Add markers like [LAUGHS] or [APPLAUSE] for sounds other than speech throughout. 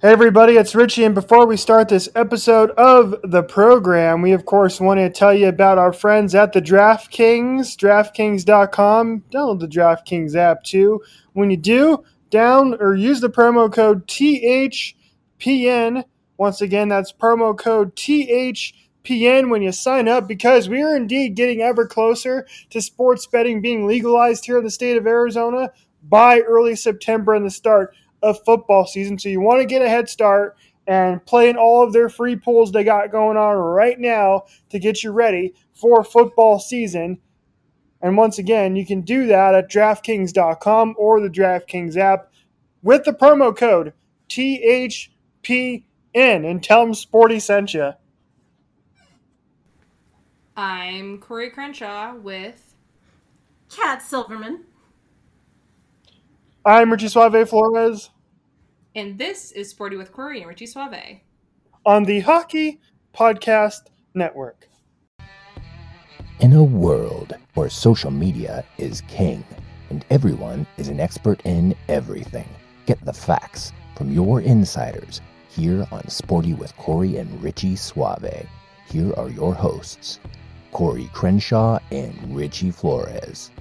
Hey everybody, it's Richie, and before we start this episode of the program, we of course want to tell you about our friends at the DraftKings, DraftKings.com. Download the DraftKings app too. When you do, down or use the promo code THPN. Once again, that's promo code THPN when you sign up because we are indeed getting ever closer to sports betting being legalized here in the state of Arizona by early September and the start of football season. So you want to get a head start and play in all of their free pools they got going on right now to get you ready for football season. And once again, you can do that at DraftKings.com or the DraftKings app with the promo code THPN and tell them Sporty sent you. I'm Corey Crenshaw with Kat Silverman. I'm Richie Suave Flores. And this is Sporty with Corey and Richie Suave. On the Hockey Podcast Network. In a world where social media is king and everyone is an expert in everything, get the facts from your insiders here on Sporty with Corey and Richie Suave. Here are your hosts, Corey Crenshaw and Richie Flores.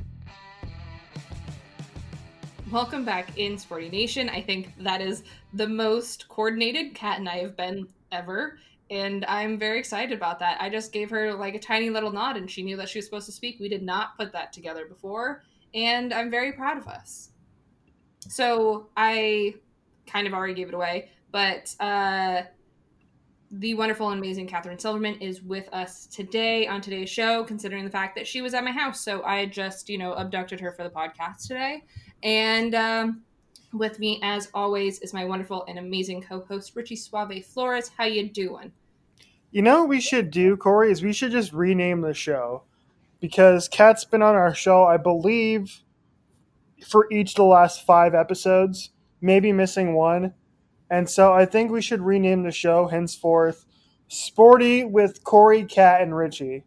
Welcome back in Sporty Nation. I think that is the most coordinated Cat and I have been ever. And I'm very excited about that. I just gave her like a tiny little nod and she knew that she was supposed to speak. We did not put that together before. And I'm very proud of us. So I kind of already gave it away, but uh, the wonderful and amazing Catherine Silverman is with us today on today's show, considering the fact that she was at my house. So I just, you know, abducted her for the podcast today. And um, with me, as always, is my wonderful and amazing co-host Richie Suave Flores. How you doing? You know what we should do, Corey, is we should just rename the show because Kat's been on our show, I believe, for each of the last five episodes, maybe missing one. And so I think we should rename the show henceforth Sporty with Corey, Cat, and Richie.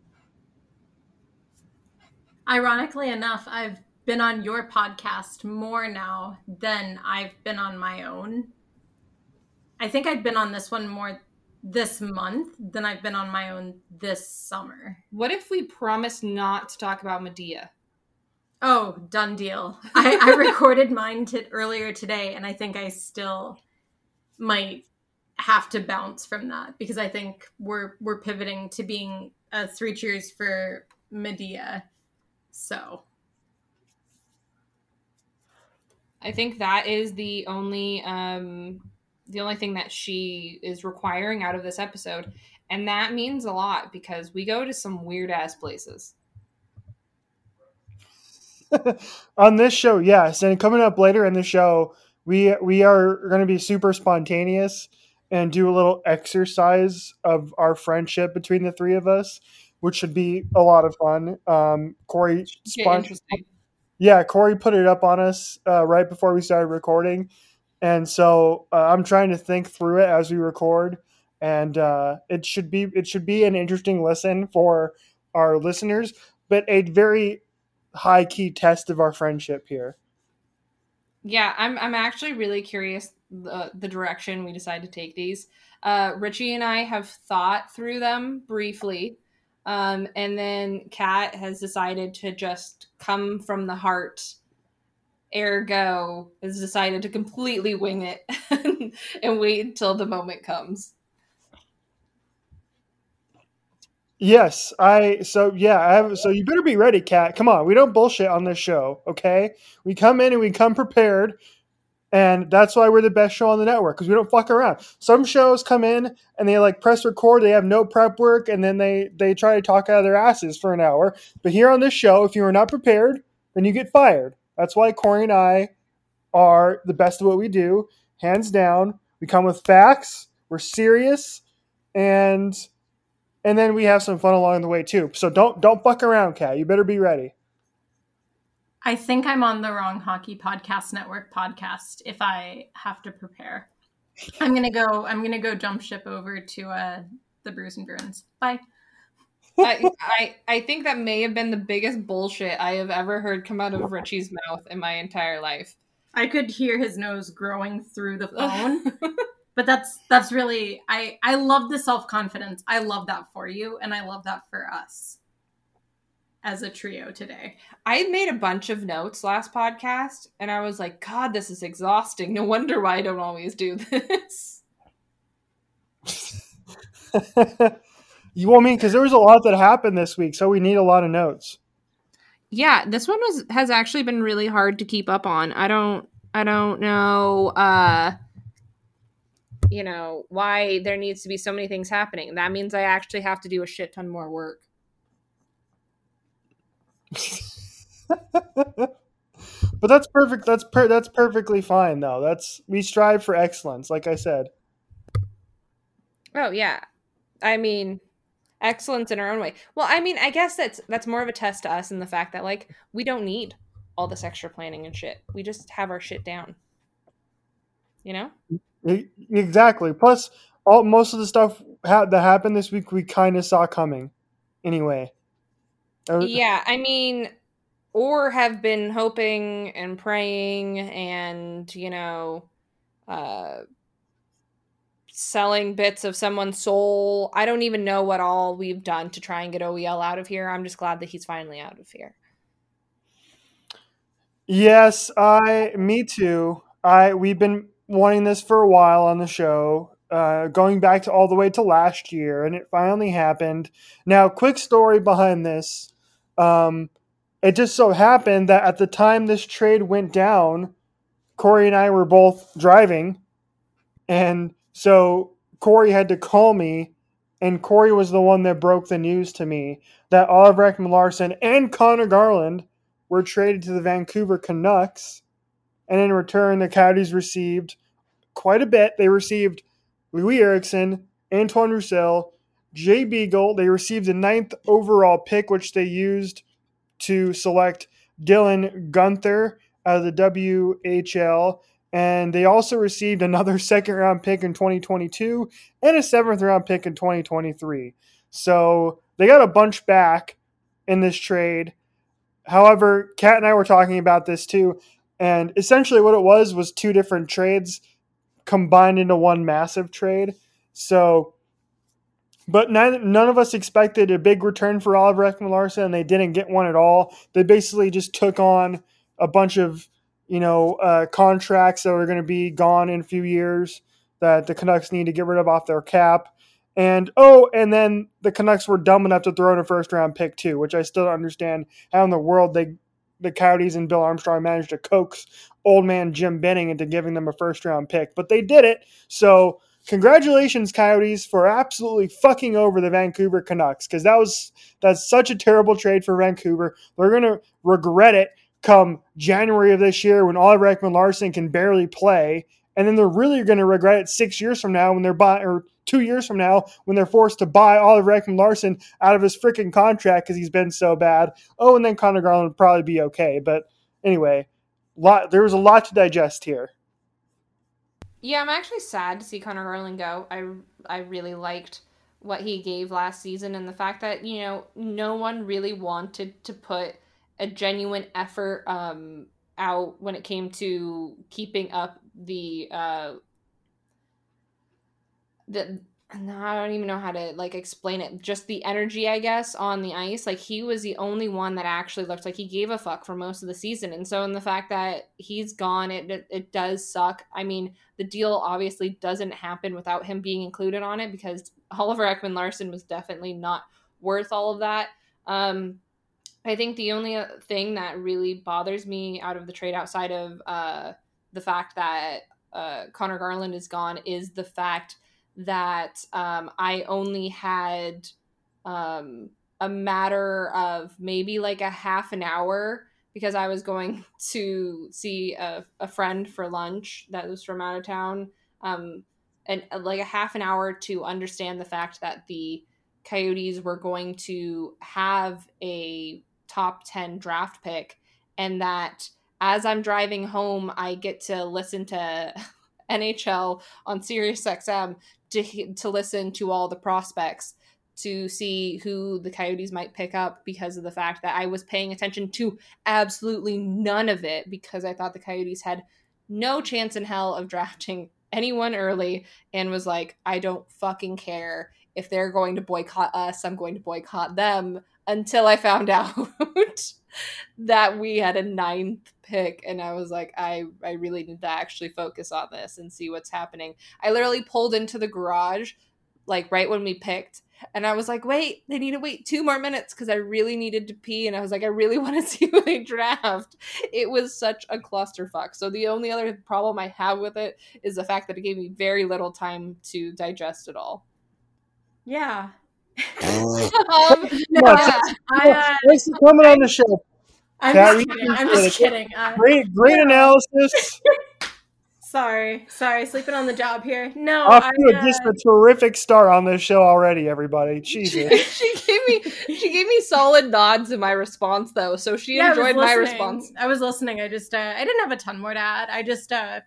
Ironically enough, I've been on your podcast more now than I've been on my own. I think I've been on this one more this month than I've been on my own this summer. What if we promise not to talk about Medea? Oh, done deal. I, I [LAUGHS] recorded mine t- earlier today, and I think I still might have to bounce from that because I think we're we're pivoting to being a three cheers for Medea. So I think that is the only um the only thing that she is requiring out of this episode. And that means a lot because we go to some weird ass places. [LAUGHS] on this show, yes, and coming up later in the show, we we are going to be super spontaneous and do a little exercise of our friendship between the three of us, which should be a lot of fun. Um, Corey, spon- yeah, Corey put it up on us uh, right before we started recording, and so uh, I'm trying to think through it as we record, and uh, it should be it should be an interesting listen for our listeners, but a very high key test of our friendship here. Yeah, I'm I'm actually really curious the the direction we decide to take these. Uh, Richie and I have thought through them briefly, um, and then Kat has decided to just come from the heart. Ergo, has decided to completely wing it [LAUGHS] and wait until the moment comes. Yes, I so yeah, I have so you better be ready, Kat. Come on, we don't bullshit on this show, okay? We come in and we come prepared, and that's why we're the best show on the network because we don't fuck around. Some shows come in and they like press record, they have no prep work, and then they they try to talk out of their asses for an hour. But here on this show, if you are not prepared, then you get fired. That's why Corey and I are the best of what we do, hands down. We come with facts. We're serious, and and then we have some fun along the way too. So don't don't fuck around, Kat. You better be ready. I think I'm on the wrong hockey podcast network podcast if I have to prepare. I'm gonna go. I'm gonna go jump ship over to uh, the Brews and Bruins. Bye. [LAUGHS] I, I I think that may have been the biggest bullshit I have ever heard come out of Richie's mouth in my entire life. I could hear his nose growing through the [LAUGHS] phone, but that's that's really I I love the self confidence. I love that for you, and I love that for us as a trio today. I made a bunch of notes last podcast, and I was like, God, this is exhausting. No wonder why I don't always do this. [LAUGHS] you want me because there was a lot that happened this week, so we need a lot of notes. Yeah, this one was has actually been really hard to keep up on. I don't I don't know uh you know why there needs to be so many things happening. That means I actually have to do a shit ton more work. But that's perfect. That's per- that's perfectly fine though. That's we strive for excellence, like I said. Oh yeah. I mean, excellence in our own way. Well, I mean, I guess that's that's more of a test to us in the fact that like we don't need all this extra planning and shit. We just have our shit down. You know? Exactly. Plus, all most of the stuff ha- that happened this week we kind of saw coming. Anyway. Yeah, I mean, or have been hoping and praying and you know, uh selling bits of someone's soul. I don't even know what all we've done to try and get OEL out of here. I'm just glad that he's finally out of here. Yes, I me too. I we've been wanting this for a while on the show. Uh, going back to all the way to last year, and it finally happened. Now, quick story behind this. Um, it just so happened that at the time this trade went down, Corey and I were both driving, and so Corey had to call me, and Corey was the one that broke the news to me that Oliver Ekman-Larsson and Conor Garland were traded to the Vancouver Canucks, and in return, the Coyotes received quite a bit. They received Loui Eriksson, Antoine Roussel, Jay Beagle. They received the ninth overall pick, which they used to select Dylan Guenther out of the WHL. And they also received another [LAUGHS] second round pick in 2022 and a seventh round pick in 2023. So they got a bunch back in this trade. However, Kat and I were talking about this too. And essentially, what it was was two different trades combined into one massive trade. So, but none, none of us expected a big return for Oliver Ekman-Larsson, and they didn't get one at all. They basically just took on a bunch of you know uh, contracts that are going to be gone in a few years that the Canucks need to get rid of off their cap. And oh, and then the Canucks were dumb enough to throw in a first round pick too, which I still don't understand how in the world they the Coyotes and Bill Armstrong managed to coax old man Jim Benning into giving them a first round pick, but they did it. So congratulations, Coyotes, for absolutely fucking over the Vancouver Canucks because that was that's such a terrible trade for Vancouver. They're gonna regret it come January of this year when Oliver Ekman-Larsson can barely play, and then they're really going to regret it six years from now when they're buying or two years from now when they're forced to buy Oliver Ekman-Larsson out of his freaking contract because he's been so bad. Oh, and then Conor Garland would probably be okay, but anyway lot there was a lot to digest here. Yeah, I'm actually sad to see Conor Garland go. I I really liked what he gave last season and the fact that, you know, no one really wanted to put a genuine effort um out when it came to keeping up the uh the no, I don't even know how to like explain it. Just the energy, I guess, on the ice. Like he was the only one that actually looked like he gave a fuck for most of the season. And so in the fact that he's gone, it it, it does suck. I mean, the deal obviously doesn't happen without him being included on it because [LAUGHS] Oliver Ekman Larsson was definitely not worth all of that. Um I think the only uh, thing that really bothers me out of the trade outside of uh the fact that uh Conor Garland is gone is the fact that um, I only had um, a matter of maybe like a half an hour because I was going [LAUGHS] to see a, a friend for lunch that was from out of town. Um, and uh, like a half an hour to understand the fact that the Coyotes were going to have a top 10 draft pick and that as I'm driving home, I get to listen to [LAUGHS] NHL on Sirius XM to to listen to all the prospects to see who the Coyotes might pick up because of the fact that I was paying attention to absolutely none of it because I thought the Coyotes had no chance in hell of drafting [LAUGHS] anyone early and was like, I don't fucking care. If they're going to boycott us, I'm going to boycott them until I found [LAUGHS] out that we had a ninth pick and I was like I I really need to actually focus on this and see what's happening. I literally pulled into the garage like right when we picked and I was like, wait, they need to wait two more minutes because I really needed to pee. And I was like, I really [LAUGHS] want to see who they draft. It was such a clusterfuck. So the only other problem I have with it is the fact that it gave me very little time to digest it all. Yeah. [LAUGHS] um, no, yeah. I, uh, Thanks for coming on the show. I'm just kidding. I'm just kidding. Uh, great, great analysis. [LAUGHS] Sorry, sorry, sleeping on the job here. No, off to uh, just a terrific start on this show already, everybody. [LAUGHS] Jesus, she gave me she gave me solid nods in my response though, so she yeah, enjoyed my response. I was listening. I just uh, I didn't have a ton more to add. I just uh,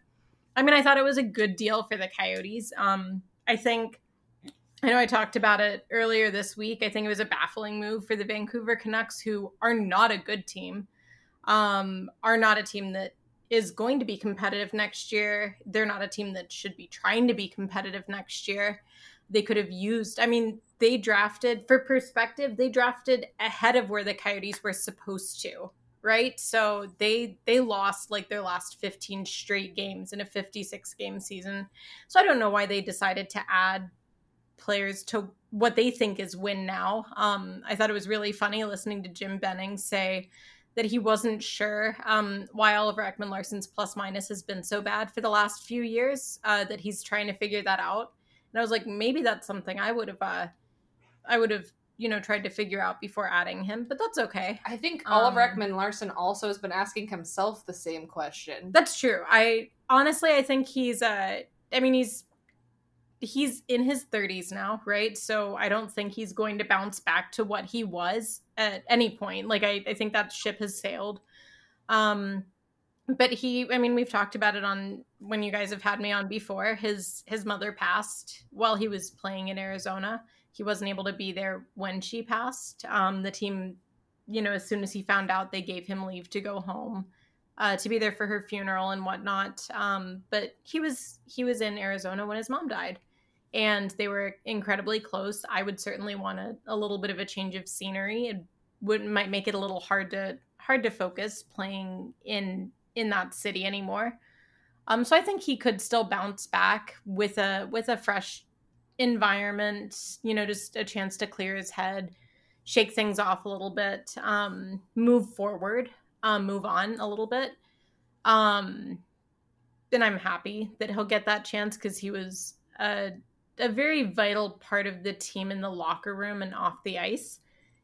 I mean, I thought it was a good deal for the Coyotes. Um, I think I know I talked about it earlier this week. I think it was a baffling move for the Vancouver Canucks, who are not a good team, um, are not a team that is going to be competitive next year. They're not a team that should be trying to be competitive next year. They could have used, I mean, they drafted, for perspective, they drafted ahead of where the Coyotes were supposed to, right? So they they lost like their last 15 straight games in a 56 game season. So I don't know why they decided to add players to what they think is win now. Um, I thought it was really funny listening to Jim Benning say that he wasn't sure um, why Oliver Ekman Larsson's plus minus has been so bad for the last few years. Uh, that he's trying to figure that out, and I was like, maybe that's something I would have, uh, I would have, you know, tried to figure out before adding him. But that's okay. I think Oliver um, Ekman Larsson also has been asking himself the same question. That's true. I honestly, I think he's, uh, I mean, he's he's in his 30s now, right? So I don't think he's going to bounce back to what he was at any point. Like I, I think that ship has sailed. Um but he I mean we've talked about it on when you guys have had me on before. His his mother passed while he was playing in Arizona. He wasn't able to be there when she passed. Um the team, you know, as soon as he found out they gave him leave to go home. Uh, to be there for her funeral and whatnot. Um, but he was he was in Arizona when his mom died, and they were incredibly close. I would certainly want a, a little bit of a change of scenery. It would might make it a little hard to hard to focus playing in in that city anymore. Um, so I think he could still bounce back with a with a fresh environment. You know, just a chance to clear his head, shake things off a little bit, um, move forward, um, move on a little bit. Um, and I'm happy that he'll get that chance because he was a a very vital part of the team in the locker room and off the ice.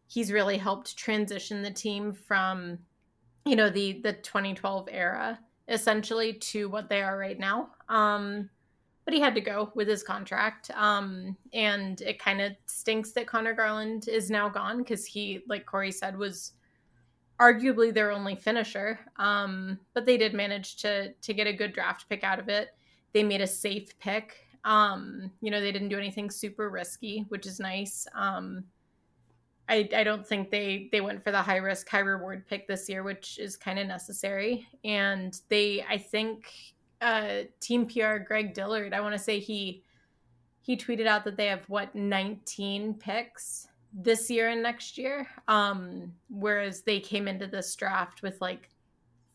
He's really helped transition the team from, you know, the the 2012 era essentially to what they are right now. Um, but he had to go with his contract. Um, and it kind of stinks that Conor Garland is now gone because he, like Corey said, was arguably their only finisher. Um, but they did manage to to get a good draft pick out of it. They made a safe pick um, you know, they didn't do anything super risky, which is nice. Um, I, I don't think they they went for the high risk high reward pick this year, which is kind of necessary. And they, I think, uh, Team PR Greg Dillard, I want to say he he tweeted out that they have what 19 picks this year and next year, um, whereas they came into this draft with like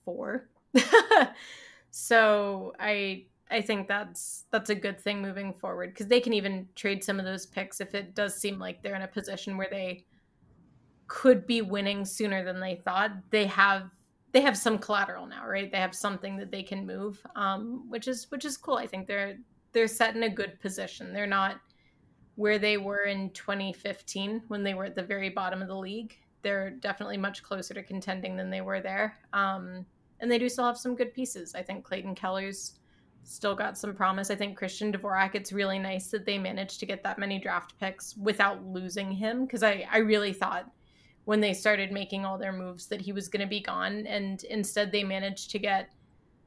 four. [LAUGHS] so I I think that's that's a good thing moving forward because they can even trade some of those picks if it does seem like they're in a position where they could be winning sooner than they thought. They have they have some collateral now, right? They have something that they can move, um, which is which is cool. I think they're they're set in a good position. They're not where they were in 2015 when they were at the very bottom of the league. They're definitely much closer to contending than they were there. Um, and they do still have some good pieces. I think Clayton Keller's still got some promise. I think Christian Dvorak, it's really nice that they managed to get that many draft picks without losing him because I, I really thought when they started making all their moves that he was going to be gone. And instead, they managed to get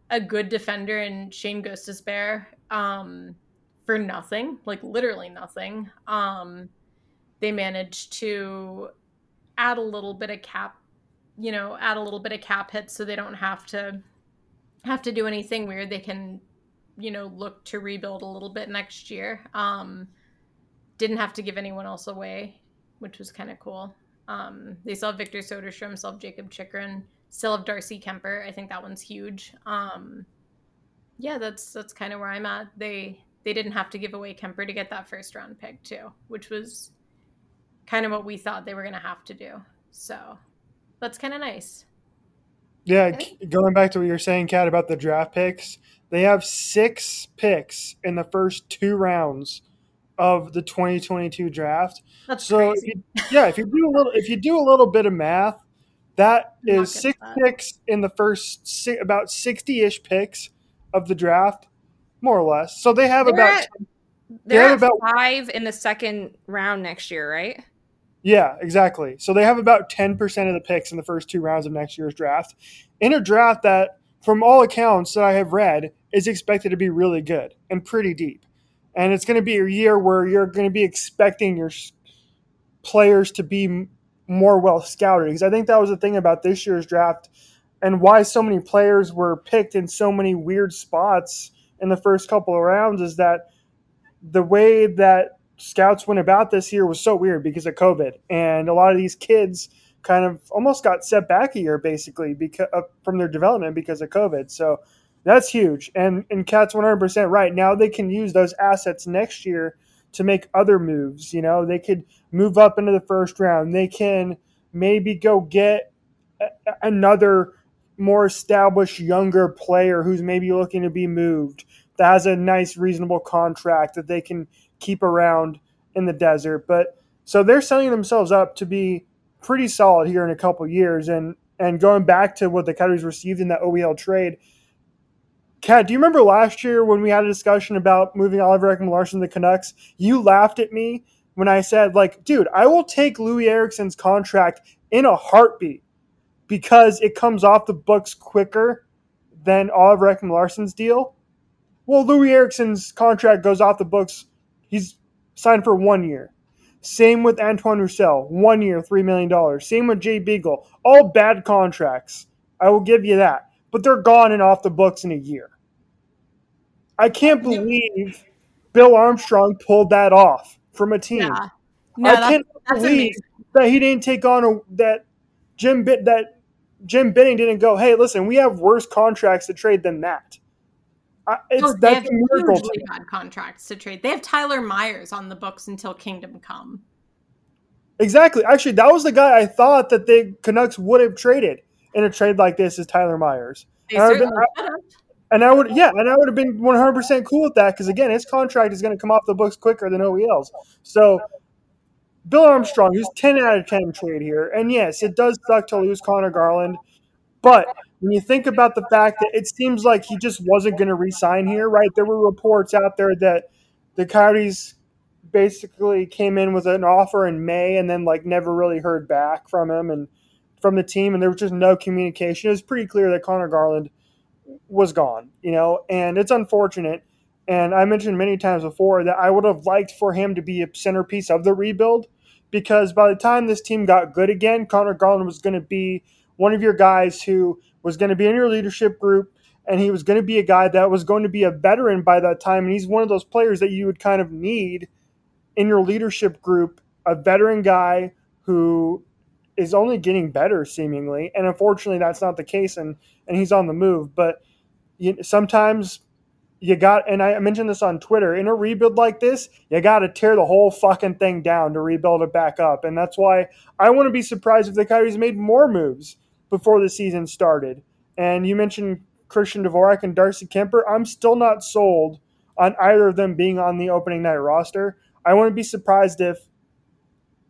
a good defender in Shane Gostisbehere um, for nothing, like literally nothing. Um, they managed to add a little bit of cap, you know, add a little bit of cap hit so they don't have to have to do anything weird. They can you know, look to rebuild a little bit next year. Um, didn't have to give anyone else away, which was kind of cool. Um, they still have Victor Soderstrom, still have Jakob Chychrun, still have Darcy Kuemper. I think that one's huge. Um, yeah, that's that's kind of where I'm at. They they didn't have to give away Kuemper to get that first round pick too, which was kind of what we thought they were going to have to do. So that's kind of nice. Yeah, going back to what you're saying, Kat, about the draft picks, they have six picks in the first two rounds of the 2022 draft. That's so. If you, yeah, if you do a little, if you do a little bit of math, that I'm is six that. picks in the first about 60-ish picks of the draft, more or less. So they have They're about at- They're have about- five in the second round next year, right? Yeah, exactly. So they have about 10% of the picks in the first two rounds of next year's draft. In a draft that, from all accounts that I have read, is expected to be really good and pretty deep. And it's going to be a year where you're going to be expecting your players to be more well scouted. Because I think that was the thing about this year's draft and why so many players were picked in so many weird spots in the first couple of rounds is that the way that scouts went about this year was so weird because of COVID, and a lot of these kids kind of almost got set back a year basically because uh, from their development because of COVID. So that's huge, and and Cat's one hundred percent right. Now they can use those assets next year to make other moves. You know, they could move up into the first round. They can maybe go get a- another more established younger player who's maybe looking to be moved that has a nice reasonable contract that they can keep around in the desert. But so they're setting themselves up to be pretty solid here in a couple years. And and going back to what the Coyotes received in that OEL trade, Kat, do you remember last year when we had a discussion about moving Oliver Ekman Larsson to the Canucks? You laughed at me when I said, like, dude, I will take Loui Eriksson's contract in a heartbeat because it comes off the books quicker than Oliver Ekman Larsson's deal. Well, Loui Eriksson's contract goes off the books. He's signed for one year. Same with Antoine Roussel, one year, $3 million. Same with Jay Beagle. All bad contracts. I will give you that. But they're gone and off the books in a year. I can't believe Bill Armstrong pulled that off from a team. No, I can't believe amazing. that he didn't take on a that Jim Bit that Jim Benning didn't go. Hey, listen, we have worse contracts to trade than that. I, it's No, they have a hugely bad contracts to trade. They have Tyler Myers on the books until Kingdom Come. Exactly. Actually, that was the guy I thought that the Canucks would have traded in a trade like this is Tyler Myers. And I been- have. And I would, yeah, and I would have been 100% cool with that because, again, his contract is going to come off the books quicker than OEL's. So, Bill Armstrong, who's 10 out of 10 trade here. And yes, it does suck to lose Conor Garland. But when you think about the fact that it seems like he just wasn't going to re-sign here, right? There were reports out there that the Coyotes basically came in with an offer in May and then like never really heard back from him and from the team, and there was just no communication. It was pretty clear that Conor Garland was gone, you know, and it's unfortunate. And I mentioned many times before that I would have liked for him to be a centerpiece of the rebuild because by the time this team got good again, Conor Garland was going to be one of your guys who was going to be in your leadership group and he was going to be a guy that was going to be a veteran by that time. And he's one of those players that you would kind of need in your leadership group, a veteran guy who is only getting better seemingly. And unfortunately, that's not the case. And, and he's on the move. But you, sometimes you got, and I mentioned this on Twitter, in a rebuild like this, you got to tear the whole fucking thing down to rebuild it back up. And that's why I want to be surprised if the Coyotes made more moves before the season started. And you mentioned Christian Dvorak and Darcy Kuemper. I'm still not sold on either of them being on the opening night roster. I wouldn't be surprised if,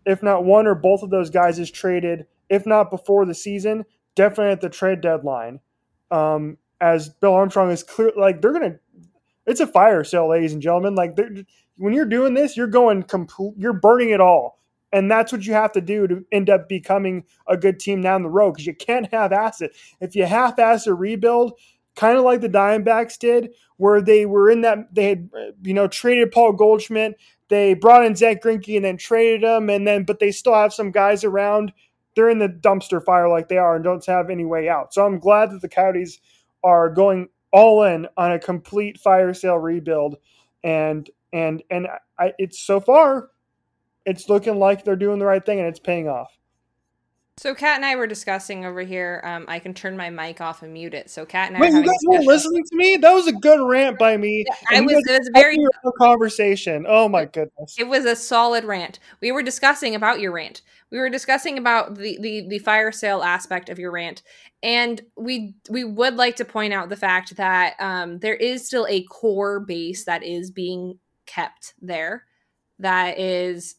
if not one or both of those guys is traded, if not before the season, definitely at the trade deadline. Um, as Bill Armstrong is clear, like they're gonna, it's a fire sale, ladies and gentlemen. Like when you're doing this, you're going complete, you're burning it all, and that's what you have to do to end up becoming a good team down the road because you can't have asset. If you half-ass a rebuild, kind of like the Diamondbacks did, where they were in that they had you know traded Paul Goldschmidt, they brought in Zack Greinke and then traded him, and then but they still have some guys around. They're in the dumpster fire like they are and don't have any way out. So I'm glad that the Coyotes are going all in on a complete fire sale rebuild, and and and I, it's so far, it's looking like they're doing the right thing and it's paying off. So Kat and I were discussing over here. Um, I can turn my mic off and mute it. So Kat and I. Wait, you guys weren't listening to me? That was a good rant by me. Yeah, I was. It was very conversation. Oh my goodness! It was a solid rant. We were discussing about your rant. We were discussing about the the the fire sale aspect of your rant, and we we would like to point out the fact that um, there is still a core base that is being kept there, that is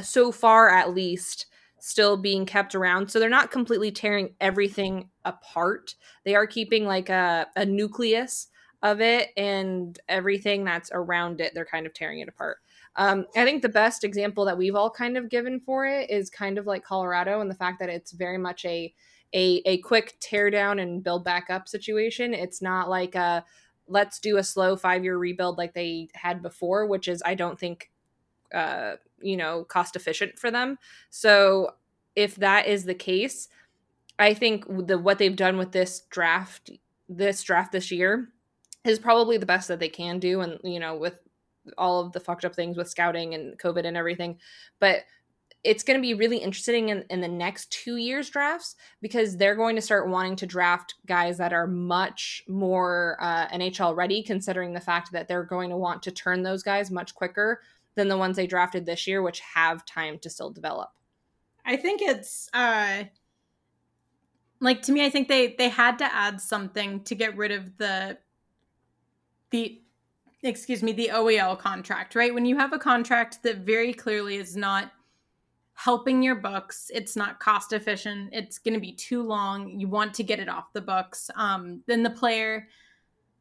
so far at least still being kept around. So they're not completely tearing everything apart. They are keeping like a, a nucleus of it and everything that's around it, they're kind of tearing it apart. Um, I think the best example that we've all kind of given for it is kind of like Colorado and the fact that it's very much a a, a quick tear down and build back up situation. It's not like a let's do a slow five year rebuild like they had before, which is I don't think uh, you know cost efficient for them. So if that is the case i think the what they've done with this draft this draft this year is probably the best that they can do and you know with all of the fucked up things with scouting and covid and everything. But it's going to be really interesting in, in the next two years drafts because they're going to start wanting to draft guys that are much more uh, nhl ready considering the fact that they're going to want to turn those guys much quicker than the ones they drafted this year, which have time to still develop. I think it's uh like to me, I think they they had to add something to get rid of the the excuse me, the OEL contract, right? When you have a contract that very clearly is not helping your books, it's not cost efficient, it's going to be too long, you want to get it off the books, um then the player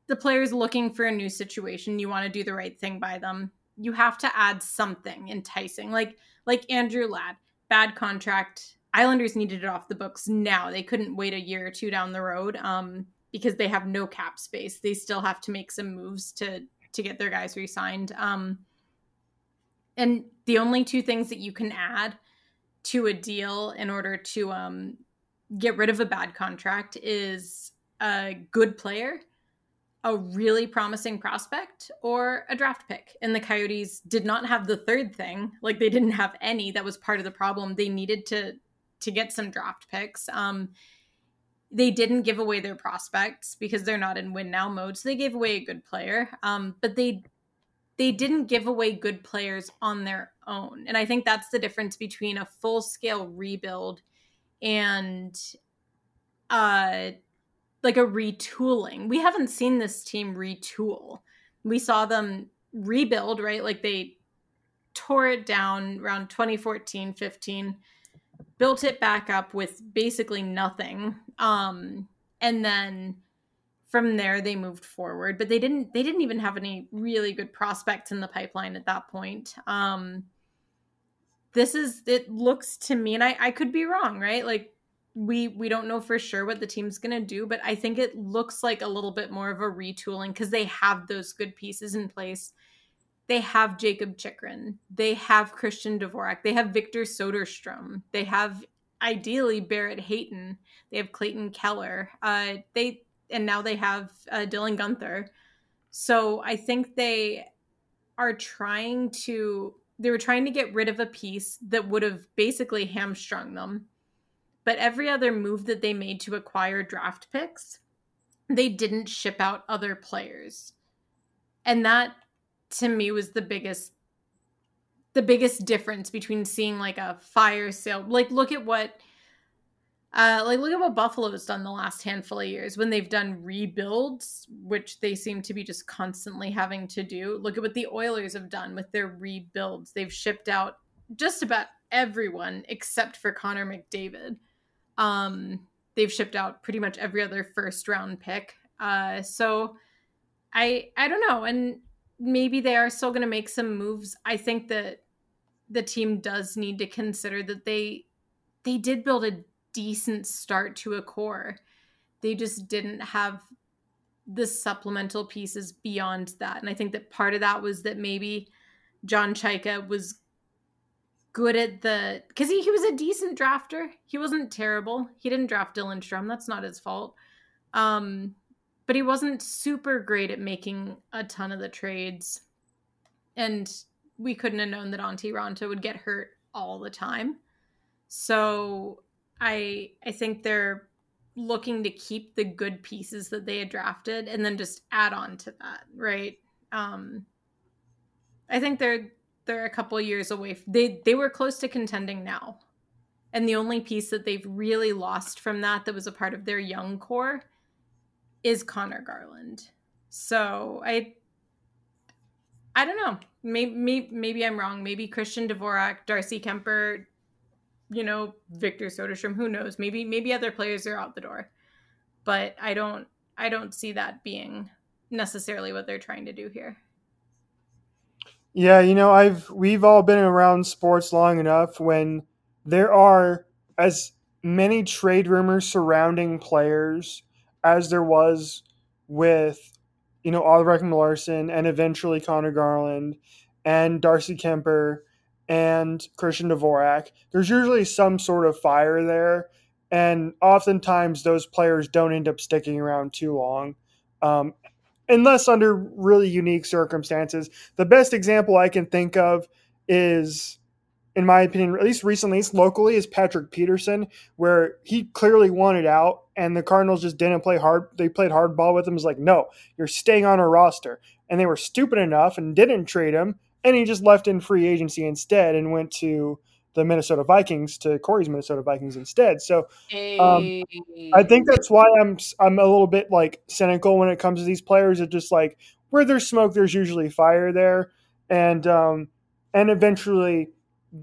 the player is looking for a new situation, you want to do the right thing by them you have to add something enticing. Like like Andrew Ladd, bad contract. Islanders needed it off the books now. They couldn't wait a year or two down the road um, because they have no cap space. They still have to make some moves to to get their guys re-signed. Um, and the only two things that you can add to a deal in order to um, get rid of a bad contract is a good player a really promising prospect or a draft pick. And the Coyotes did not have the third thing. Like they didn't have any. That was part of the problem. They needed to to get some draft picks. Um they didn't give away their prospects because they're not in win now mode. So they gave away a good player. Um but they they didn't give away good players on their own. And I think that's the difference between a full-scale rebuild and uh like a retooling. We haven't seen this team retool. We saw them rebuild, right? Like they tore it down around 2014, 15, built it back up with basically nothing. Um and then from there they moved forward, but they didn't they didn't even have any really good prospects in the pipeline at that point. Um this is it looks to me and I I could be wrong, right? Like we we don't know for sure what the team's going to do but i think it looks like a little bit more of a retooling because they have those good pieces in place. They have jakob chychrun. They have christian dvorak. They have victor soderstrom they have ideally barrett hayton. They have clayton keller. Uh, they and now they have uh, dylan guenther. So i think they are trying to they were trying to get rid of a piece that would have basically hamstrung them but every other move that they made to acquire draft picks, they didn't ship out other players. And that to me was the biggest the biggest difference between seeing like a fire sale. Like look at what uh, like look at what Buffalo's done the last handful of years when they've done rebuilds, which they seem to be just constantly having to do. Look at what the Oilers have done with their rebuilds. They've shipped out just about everyone except for Connor McDavid. Um, they've shipped out pretty much every other first round pick. Uh, so I I don't know, and maybe they are still going to make some moves. I think that the team does need to consider that they they did build a decent start to a core. They just didn't have the supplemental pieces beyond that. And I think that part of that was that maybe John Chayka was good at the because he, he was a decent drafter. He wasn't terrible. He didn't draft Dylan Strome. That's not his fault. Um, but he wasn't super great at making a ton of the trades. And we couldn't have known that Antti Raanta would get hurt all the time. So I I think they're looking to keep the good pieces that they had drafted and then just add on to that, right? Um I think they're they're a couple years away. They they were close to contending now. And the only piece that they've really lost from that that was a part of their young core is Conor Garland. So I I don't know. Maybe, maybe maybe I'm wrong. Maybe Christian Dvorak, Darcy Kuemper, you know, Victor Soderstrom, who knows? Maybe maybe other players are out the door. But I don't I don't see that being necessarily what they're trying to do here. Yeah, you know, I've we've all been around sports long enough when there are as many trade rumors surrounding players as there was with you know Oliver Larsson and eventually Conor Garland and Darcy Kuemper and Christian Dvorak. There's usually some sort of fire there, and oftentimes those players don't end up sticking around too long. Um, unless under really unique circumstances. The best example I can think of is, in my opinion, at least recently, at least locally, is Patrick Peterson, where he clearly wanted out, and the Cardinals just didn't play hard. They played hardball with him. It's like, no, you're staying on our roster, and they were stupid enough and didn't trade him, and he just left in free agency instead and went to the Minnesota Vikings to Corey's Minnesota Vikings instead. So um, I think that's why I'm I'm a little bit like cynical when it comes to these players. It's just like where there's smoke, there's usually fire there, and um, and eventually.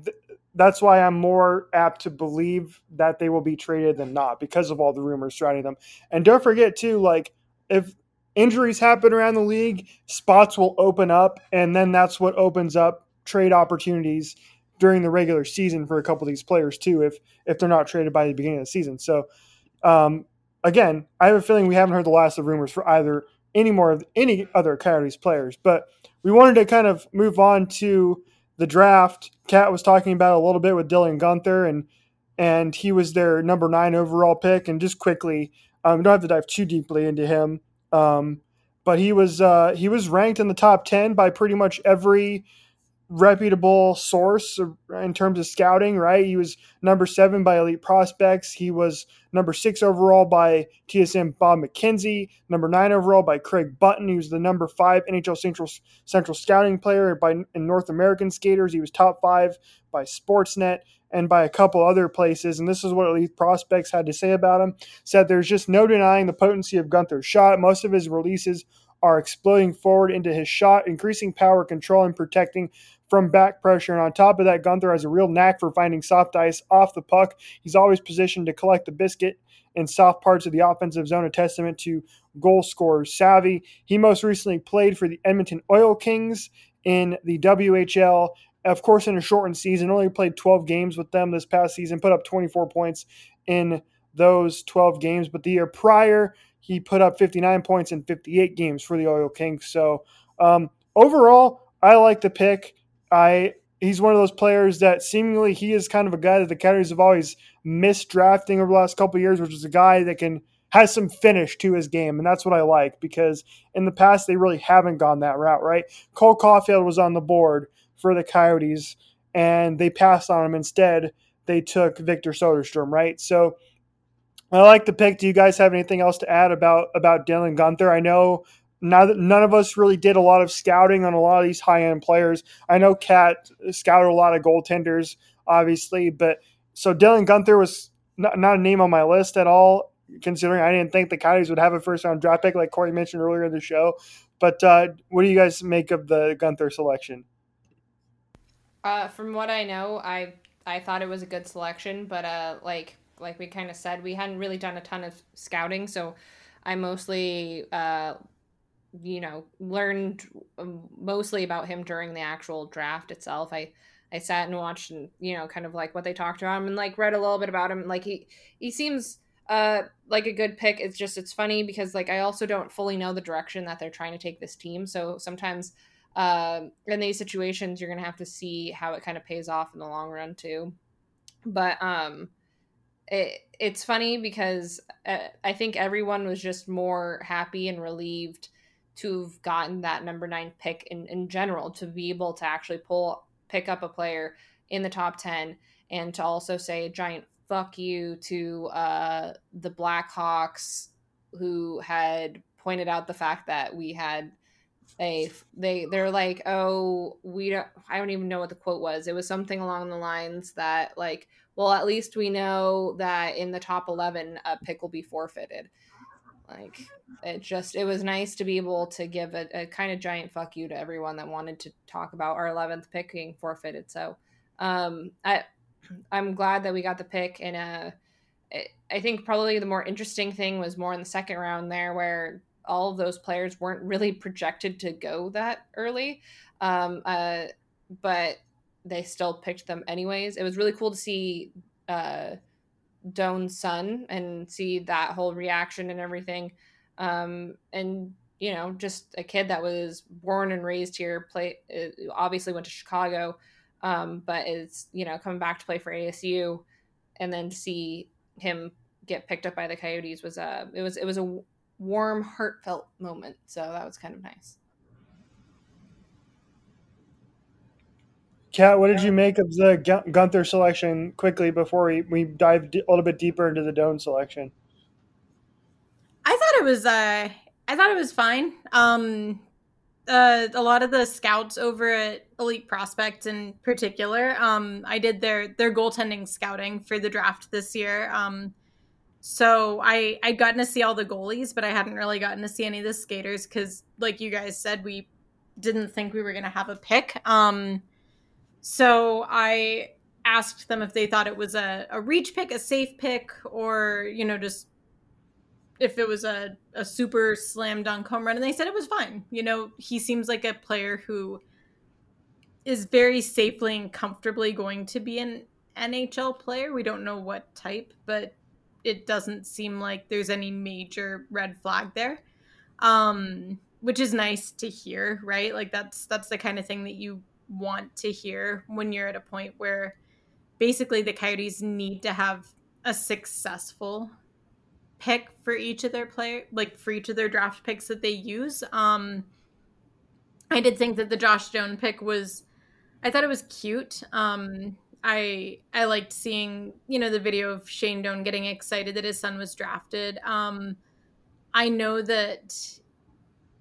Th- that's why I'm more apt to believe that they will be traded than not because of all the rumors surrounding them. And don't forget too, like if injuries happen around the league, spots will open up, and then that's what opens up trade opportunities during the regular season for a couple of these players too, if if they're not traded by the beginning of the season. So, um, again, I have a feeling we haven't heard the last of rumors for either any more of any other Coyotes players. But we wanted to kind of move on to the draft. Kat was talking about a little bit with Dylan Guenther, and and he was their number nine overall pick. And just quickly, um, don't have to dive too deeply into him, um, but he was uh, he was ranked in the top ten by pretty much every reputable source in terms of scouting, right? He was number seven by Elite Prospects. He was number six overall by TSN Bob McKenzie, number nine overall by Craig Button. He was the number five NHL Central Central scouting player by in North American skaters. He was top five by Sportsnet and by a couple other places. And this is what Elite Prospects had to say about him. Said there's just no denying the potency of Guenther's shot. Most of his releases are exploding forward into his shot, increasing power control and protecting from back pressure. And on top of that, Guenther has a real knack for finding soft ice off the puck. He's always positioned to collect the biscuit in soft parts of the offensive zone, a testament to goal scorer's savvy. He most recently played for the Edmonton Oil Kings in the WHL. Of course, in a shortened season, only played 12 games with them this past season, put up 24 points in those 12 games. But the year prior, he put up 59 points in 58 games for the Oil Kings. So um, overall, I like the pick. I he's one of those players that seemingly he is kind of a guy that the Coyotes have always missed drafting over the last couple years, which is a guy that can has some finish to his game, and that's what I like because in the past they really haven't gone that route, right? Cole Caufield was on the board for the Coyotes, and they passed on him instead. They took Victor Soderstrom, right? So I like the pick. Do you guys have anything else to add about about Dylan Guenther? I know now that none of us really did a lot of scouting on a lot of these high end players. I know Cat scouted a lot of goaltenders, obviously, but so Dylan Guenther was not, not, a name on my list at all, considering I didn't think the Coyotes would have a first round draft pick, like Corey mentioned earlier in the show. But uh, what do you guys make of the Guenther selection? Uh, from what I know, I I thought it was a good selection, but uh, like like we kind of said, we hadn't really done a ton of scouting, so I mostly uh, you know learned um, mostly about him during the actual draft itself. I i sat and watched and you know kind of like what they talked about him and like read a little bit about him. Like he he seems uh like a good pick. It's just it's funny because like i also don't fully know the direction that they're trying to take this team. So sometimes uh, in these situations you're gonna have to see how it kind of pays off in the long run too. But um it, it's funny because uh, I think everyone was just more happy and relieved to have gotten that number nine pick in, in general to be able to actually pull pick up a player in the top 10 and to also say a giant fuck you to uh, the Blackhawks who had pointed out the fact that we had a they they're like oh we don't I don't even know what the quote was. It was something along the lines that like well at least we know that in the top 11 a pick will be forfeited. Like it just it was nice to be able to give a, a kind of giant fuck you to everyone that wanted to talk about our 11th pick being forfeited. So um i [CLEARS THROAT] i'm glad that we got the pick and uh I think probably the more interesting thing was more in the second round there, where all of those players weren't really projected to go that early, um, uh, but they still picked them anyways. It was really cool to see uh, Doan's son and see that whole reaction and everything. Um, and you know, just a kid that was born and raised here, play uh, obviously went to Chicago, um, but is you know coming back to play for ASU, and then to see him get picked up by the Coyotes was a it was it was a warm, heartfelt moment. So that was kind of nice. Kat, what did you make of the Guenther selection quickly before we, we dive a little bit deeper into the Doan selection? I thought it was uh I thought it was fine. Um uh, a lot of the scouts over at Elite Prospects in particular, um, I did their their goaltending scouting for the draft this year. Um, so I I'd gotten to see all the goalies, but I hadn't really gotten to see any of the skaters because, like you guys said, we didn't think we were gonna have a pick. Um, so I asked them if they thought it was a, a reach pick, a safe pick, or you know just if it was a, a super slam dunk home run. And they said it was fine. You know he seems like a player who is very safely and comfortably going to be an nhl player. We don't know what type but it doesn't seem like there's any major red flag there. Um which is nice to hear right? Like that's that's the kind of thing that you want to hear when you're at a point where basically the coyotes need to have a successful pick for each of their player like for each of their draft picks that they use. Um I did think that the Josh Doan pick was I thought it was cute. Um I I liked seeing, you know, the video of Shane Doan getting excited that his son was drafted. Um I know that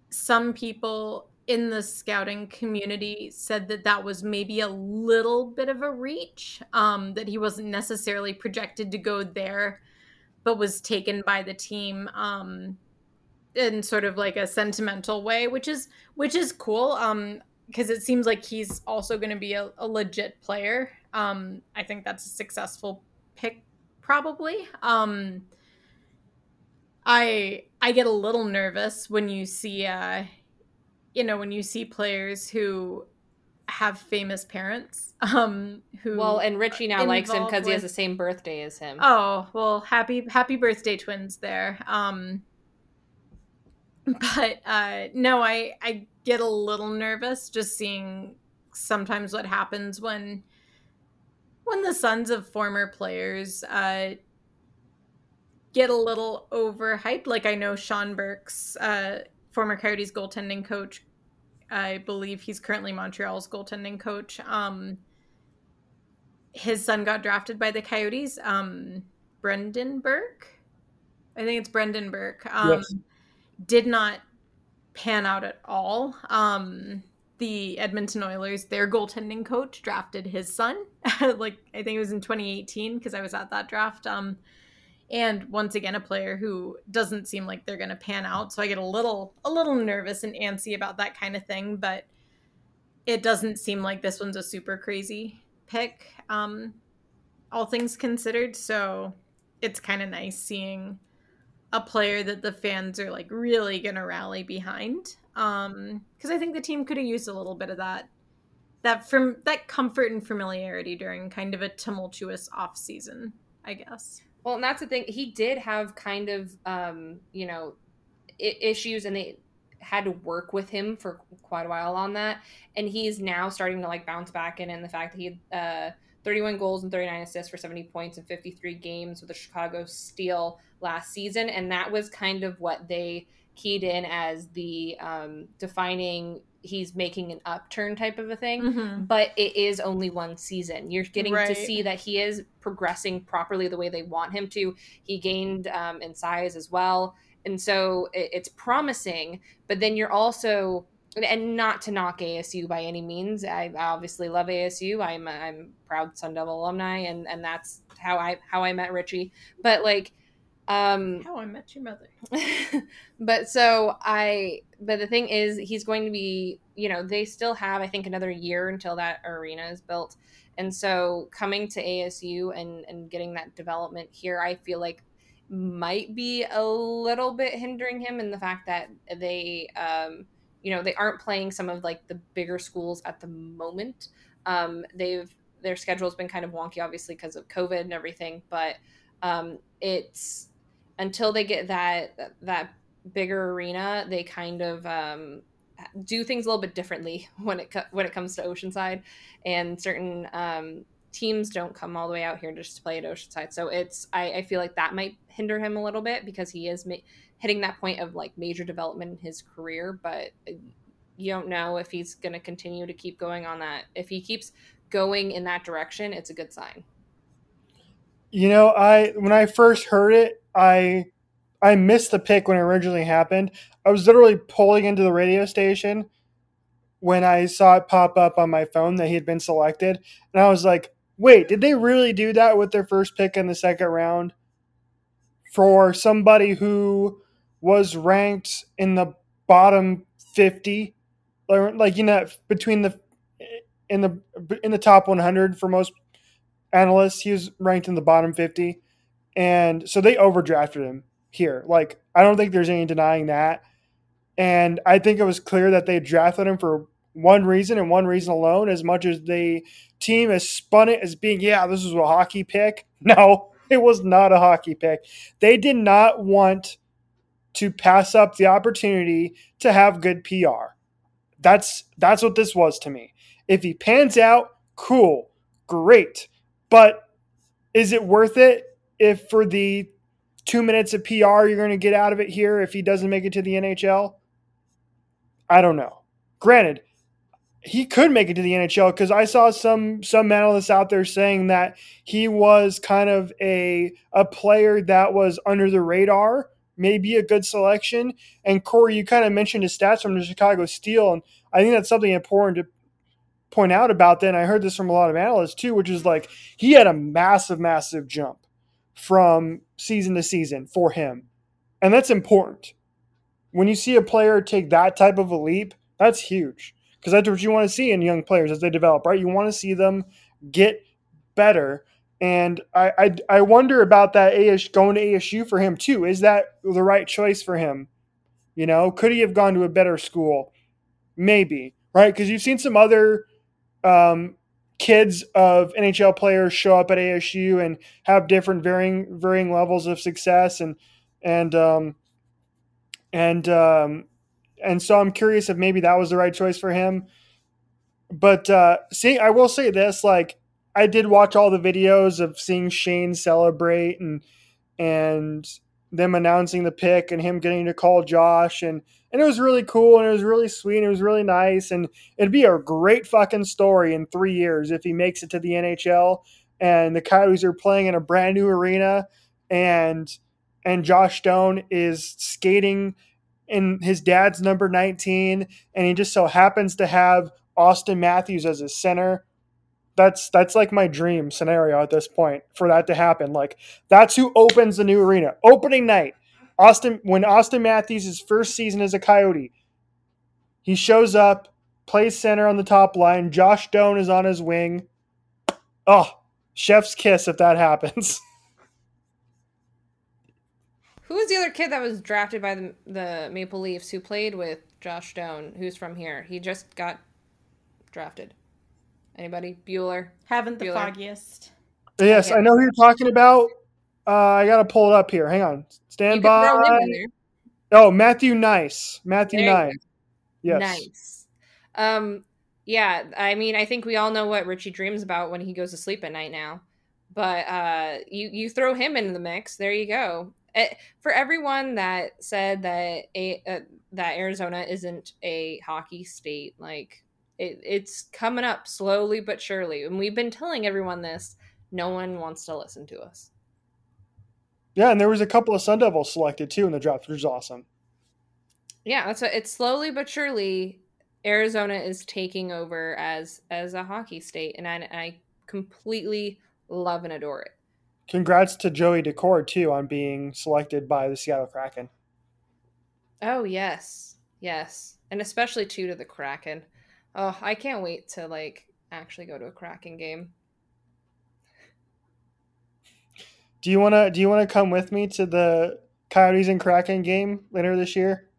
some people in the scouting community said that that was maybe a little bit of a reach um, that he wasn't necessarily projected to go there but was taken by the team um, in sort of like a sentimental way, which is which is cool. Um, because it seems like he's also going to be a, a, legit player. Um, I think that's a successful pick, probably. Um, I I get a little nervous when you see, uh, you know, when you see players who have famous parents [LAUGHS] um who well and richie now likes him because with... he has the same birthday as him. Oh well happy happy birthday twins there. Um but uh no i i get a little nervous just seeing sometimes what happens when when the sons of former players uh get a little overhyped. Like i know sean burke's uh former coyotes goaltending coach I believe he's currently Montreal's goaltending coach. Um, his son got drafted by the Coyotes. Um, Brendan Burke, I think it's Brendan Burke. Um, yes. Did not pan out at all. Um, the Edmonton Oilers, their goaltending coach, drafted his son. [LAUGHS] like I think it was in 2018 because I was at that draft. Um, and once again a player who doesn't seem like they're going to pan out. So i get a little a little nervous and antsy about that kind of thing but it doesn't seem like this one's a super crazy pick um all things considered. So it's kind of nice seeing a player that the fans are like really going to rally behind um because i think the team could have used a little bit of that that from that comfort and familiarity during kind of a tumultuous off season i guess well, and that's the thing. He did have kind of, um, you know, I- issues, and they had to work with him for quite a while on that. And he's now starting to like bounce back in, and the fact that he, uh, 31 goals and 39 assists for 70 points in 53 games with the Chicago Steel last season. And that was kind of what they keyed in as the um, defining he's making an upturn type of a thing Mm-hmm. but it is only one season. You're getting Right. to see that he is progressing properly the way they want him to. He gained um, in size as well. And so it, it's promising but then you're also and not to knock asu by any means. I obviously love asu i'm i'm proud sun devil alumni and and that's how i how i met richie. But like um How I Met Your Mother. [LAUGHS] but so I, but the thing is, he's going to be, you know, they still have, I think, another year until that arena is built. And so coming to ASU and, and getting that development here, I feel like might be a little bit hindering him in the fact that they, um, you know, they aren't playing some of like the bigger schools at the moment. Um, they've, their schedule's been kind of wonky, obviously, because of COVID and everything, but um, it's, until they get that that bigger arena, they kind of um, do things a little bit differently [LAUGHS] when it co- when it comes to Oceanside, and certain um, teams don't come all the way out here just to play at Oceanside. So it's I, I feel like that might hinder him a little bit because he is ma- hitting that point of like major development in his career, but you don't know if he's going to continue to keep going on that. If he keeps going in that direction, it's a good sign. You know, I when I first heard it, I I missed the pick when it originally happened. I was literally pulling into the radio station when I saw it pop up on my phone that he had been selected, and I was like, "Wait, did they really do that with their first pick in the second round for somebody who was ranked in the bottom 50 like you know between the in the in the top 100 for most analysts. He was ranked in the bottom 50. And so they overdrafted him here. Like, I don't think there's any denying that. And I think it was clear that they drafted him for one reason and one reason alone, as much as the team has spun it as being, yeah, this is a hockey pick. [LAUGHS] No, it was not a hockey pick. They did not want to pass up the opportunity to have good PR. That's that's what this was to me. If he pans out, cool, great. But is it worth it if for the two minutes of PR you're going to get out of it here if he doesn't make it to the NHL? I don't know. Granted, he could make it to the NHL because I saw some some analysts out there saying that he was kind of a a player that was under the radar, maybe a good selection. And Corey, you kind of mentioned his stats from the Chicago Steel, and I think that's something important to point out about that. And I heard this from a lot of analysts too, which is like he had a massive, massive jump from season to season for him. And that's important. When you see a player take that type of a leap, that's huge. Because that's what you want to see in young players as they develop, right? You want to see them get better. And I, I, I wonder about that AS, going to ASU for him too. Is that the right choice for him? You know, could he have gone to a better school? Maybe, right? Because you've seen some other um, kids of NHL players show up at ASU and have different varying varying levels of success and and um, and um, and so I'm curious if maybe that was the right choice for him. But uh, see, I will say this: like I did watch all the videos of seeing Shane celebrate and and them announcing the pick and him getting to call Josh and and it was really cool and it was really sweet and it was really nice and it'd be a great fucking story in three years if he makes it to the NHL and the Coyotes are playing in a brand new arena and and Josh Doan is skating in his dad's number 19 and he just so happens to have Auston Matthews as his center. That's that's like my dream scenario at this point for that to happen. Like that's who opens the new arena. Opening night. Auston when Auston Matthews' his first season as a Coyote, he shows up, plays center on the top line. Josh Doan is on his wing. Oh, chef's kiss if that happens. [LAUGHS] Who was the other kid that was drafted by the, the Maple Leafs who played with Josh Doan, who's from here? He just got drafted. Anybody? Bueller? Haven't the Bueller. foggiest. yes, Okay. I know who you're talking about. Uh, I gotta pull it up here. Hang on. Stand you can throw him by. Oh, Matthew Knies. Matthew There you go. Nice. Yes. Nice. Um, Yeah, I mean, I think we all know what Richie dreams about when he goes to sleep at night now. But uh, you you throw him into the mix. There you go. It, eh, for everyone that said that a, uh, that Arizona isn't a hockey state, like it, it's coming up slowly but surely, and we've been telling everyone this. No one wants to listen to us. Yeah, and there was a couple of Sun Devils selected too in the draft, which is awesome. Yeah, a, it's slowly but surely Arizona is taking over as as a hockey state, and I, I completely love and adore it. Congrats to Joey Daccord too on being selected by the Seattle Kraken. Oh yes, yes, and especially too to the Kraken. Oh, I can't wait to like actually go to a Kraken game. Do you wanna Do you wanna come with me to the Coyotes and Kraken game later this year?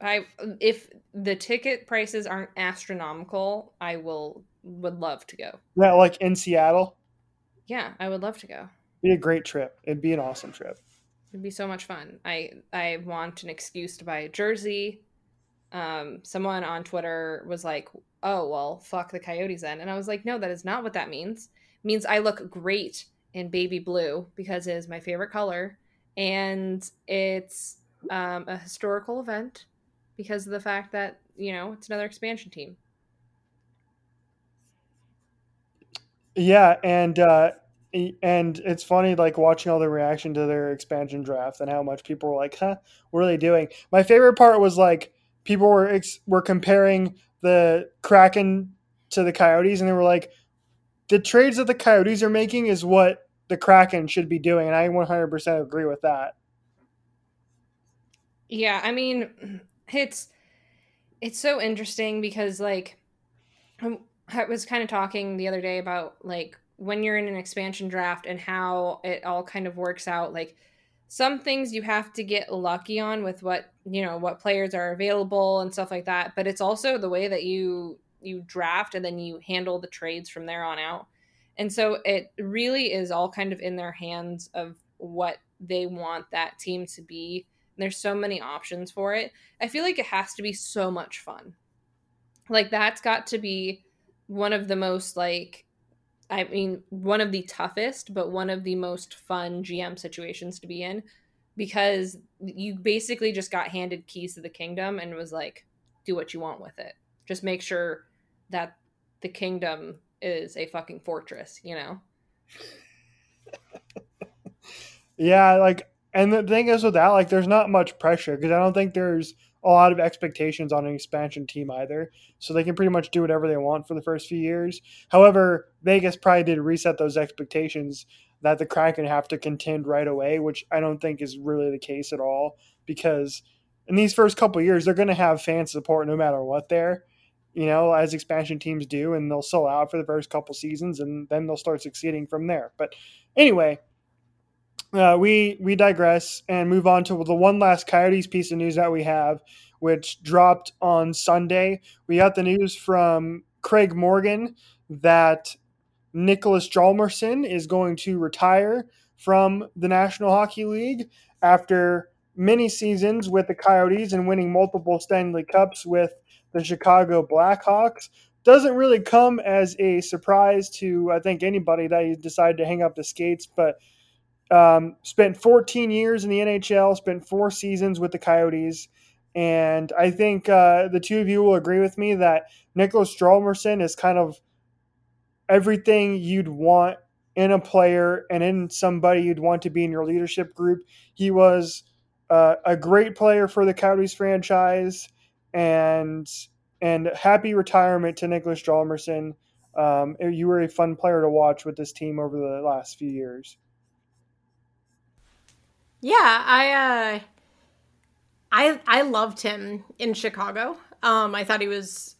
I if the ticket prices aren't astronomical, I will would love to go. Yeah, like in Seattle. Yeah, I would love to go. Be a great trip. It'd be an awesome trip. It'd be so much fun. I I want an excuse to buy a jersey. Um, someone on Twitter was like, "Oh well, fuck the Coyotes then," and I was like, "No, that is not what that means. It means I look great in baby blue because it is my favorite color, and it's um, a historical event because of the fact that you know it's another expansion team. Yeah, and uh, and it's funny like watching all the reaction to their expansion draft and how much people were like, "Huh, what are they doing?" My favorite part was like people were ex- were comparing the Kraken to the Coyotes, and they were like, "The trades that the Coyotes are making is what the Kraken should be doing," and I 100% agree with that. Yeah, I mean, it's it's so interesting because like um, I was kind of talking the other day about like when you're in an expansion draft and how it all kind of works out like some things you have to get lucky on with what you know what players are available and stuff like that but it's also the way that you you draft and then you handle the trades from there on out and so it really is all kind of in their hands of what they want that team to be there's so many options for it. I feel like it has to be so much fun. Like that's got to be one of the most like I mean, one of the toughest, but one of the most fun GM situations to be in because you basically just got handed keys to the kingdom and was like, do what you want with it. Just make sure that the kingdom is a fucking fortress, you know? yeah, like and the thing is with that, like, there's not much pressure because I don't think there's a lot of expectations on an expansion team either. So they can pretty much do whatever they want for the first few years. However, Vegas probably did reset those expectations that the Kraken have to contend right away, which I don't think is really the case at all because in these first couple years, they're going to have fan support no matter what there, you know, as expansion teams do, and they'll sell out for the first couple seasons and then they'll start succeeding from there. But anyway, uh, we we digress and move on to the one last Coyotes piece of news that we have, which dropped on Sunday. We got the news from Craig Morgan that Niklas Hjalmarsson is going to retire from the National Hockey League after many seasons with the Coyotes and winning multiple Stanley Cups with the Chicago Blackhawks. Doesn't really come as a surprise to I think anybody that he decided to hang up the skates, but um, spent 14 years in the NHL, spent four seasons with the Coyotes. And I think uh, the two of you will agree with me that Niklas Hjalmarsson is kind of everything you'd want in a player and in somebody you'd want to be in your leadership group. He was uh, a great player for the Coyotes franchise, and and happy retirement to Niklas Hjalmarsson. Um, you were a fun player to watch with this team over the last few years. Yeah, I uh I I loved him in Chicago. Um I thought he was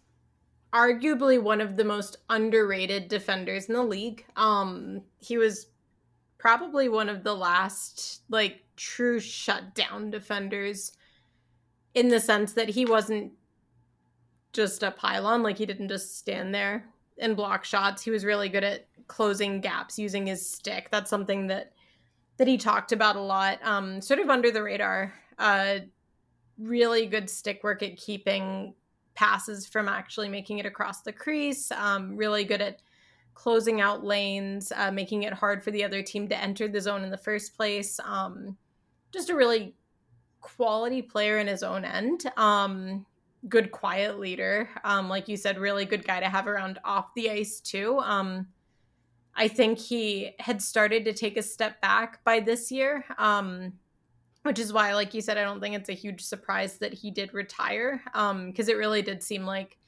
arguably one of the most underrated defenders in the league. Um he was probably one of the last like true shutdown defenders in the sense that he wasn't just a pylon like he didn't just stand there and block shots. He was really good at closing gaps using his stick. That's something that that he talked about a lot, um, sort of under the radar. Uh, really good stick work at keeping passes from actually making it across the crease. Um, really good at closing out lanes, uh, making it hard for the other team to enter the zone in the first place. Um, just a really quality player in his own end. Um, good quiet leader. Um, like you said, really good guy to have around off the ice too. Um, I think he had started to take a step back by this year, um, which is why, like you said, I don't think it's a huge surprise that he did retire because um, it really did seem like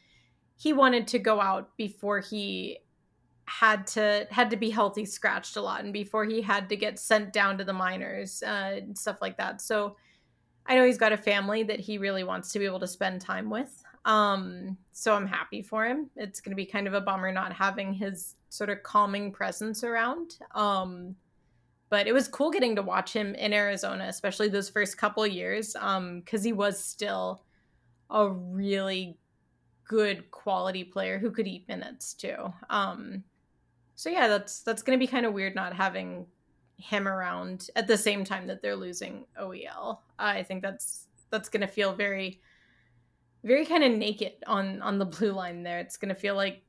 he wanted to go out before he had to had to be healthy scratched a lot and before he had to get sent down to the minors uh, and stuff like that so i know he's got a family that he really wants to be able to spend time with um, so i'm happy for him it's going to be kind of a bummer not having his sort of calming presence around. Um, but it was cool getting to watch him in Arizona, especially those first couple years, because um, he was still a really good quality player who could eat minutes too. Um, so yeah, that's that's going to be kind of weird not having him around at the same time that they're losing OEL. I think that's that's going to feel very very kind of naked on on the blue line there. It's going to feel like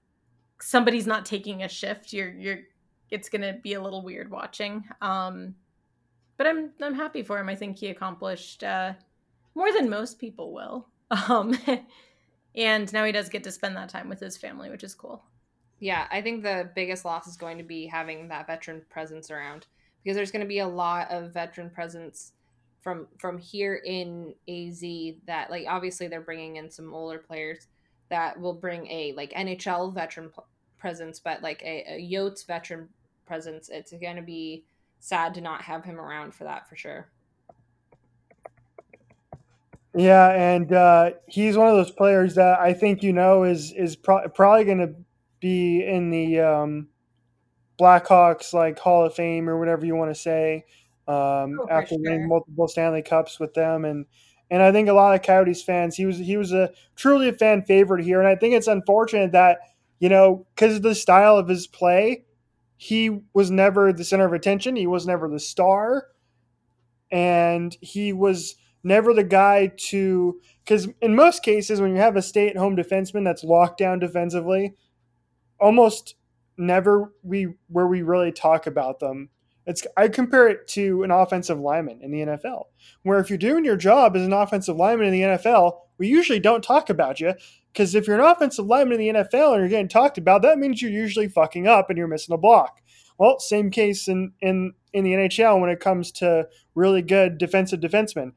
somebody's not taking a shift, you're you're it's gonna be a little weird watching. Um, but I'm I'm happy for him. I think he accomplished uh, more than most people will. [LAUGHS] Um, and now he does get to spend that time with his family, which is cool. Yeah, I think the biggest loss is going to be having that veteran presence around because there's going to be a lot of veteran presence from from here in AZ that like obviously they're bringing in some older players that will bring a like NHL veteran presence, but like a, a Yotes veteran presence, it's going to be sad to not have him around for that for sure. Yeah, and uh, he's one of those players that I think you know is is pro- probably going to be in the um, Blackhawks like Hall of Fame or whatever you want to say um, oh, after sure. winning multiple Stanley Cups with them, and and I think a lot of Coyotes fans he was he was a truly a fan favorite here, and I think it's unfortunate that you know, because of the style of his play, he was never the center of attention. He was never the star. And he was never the guy to, because in most cases, when you have a stay at home defenseman that's locked down defensively, almost never we where we really talk about them. It's I compare it to an offensive lineman in the NFL, where if you're doing your job as an offensive lineman in the NFL, we usually don't talk about you because if you're an offensive lineman in the NFL and you're getting talked about, that means you're usually fucking up and you're missing a block. Well, same case in in in the NHL when it comes to really good defensive defensemen.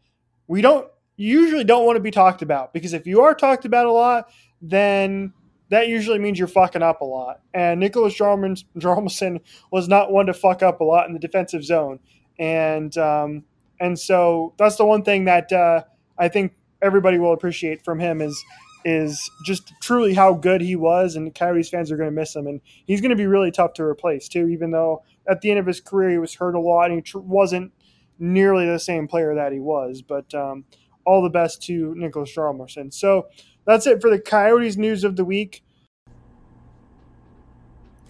We don't usually don't want to be talked about because if you are talked about a lot, then that usually means you're fucking up a lot. And Niklas Hjalmarsson was not one to fuck up a lot in the defensive zone, and um, and so that's the one thing that uh, I think everybody will appreciate from him is is just truly how good he was, and Coyotes fans are going to miss him, and he's going to be really tough to replace too. Even though at the end of his career he was hurt a lot, and he tr- wasn't nearly the same player that he was. But um, all the best to Niklas Hjalmarsson. So that's it for the Coyotes news of the week.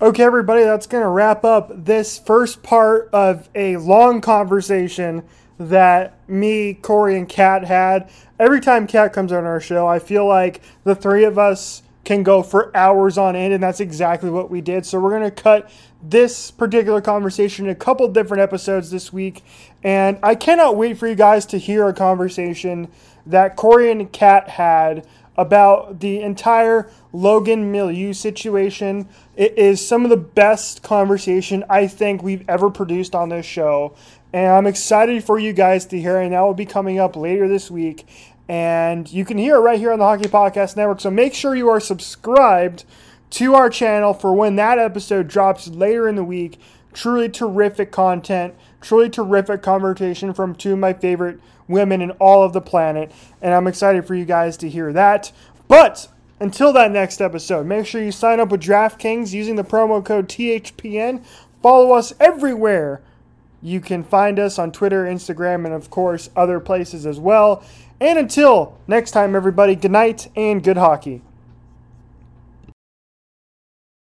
Okay, everybody, that's going to wrap up this first part of a long conversation that me, Corey, and Kat had. Every time Kat comes on our show, I feel like the three of us can go for hours on end, and that's exactly what we did. So we're going to cut this particular conversation in a couple different episodes this week, and I cannot wait for you guys to hear a conversation that Corey and Kat had about the entire Logan Mailloux situation. It is some of the best conversation I think we've ever produced on this show. And I'm excited for you guys to hear, and that will be coming up later this week. And you can hear it right here on the Hockey Podcast Network. So make sure you are subscribed to our channel for when that episode drops later in the week. Truly terrific content, truly terrific conversation from two of my favorite women in all of the planet. And I'm excited for you guys to hear that. But until that next episode, make sure you sign up with DraftKings using the promo code THPN. Follow us everywhere you can find us on Twitter, Instagram, and of course, other places as well. And until next time, everybody, good night and good hockey.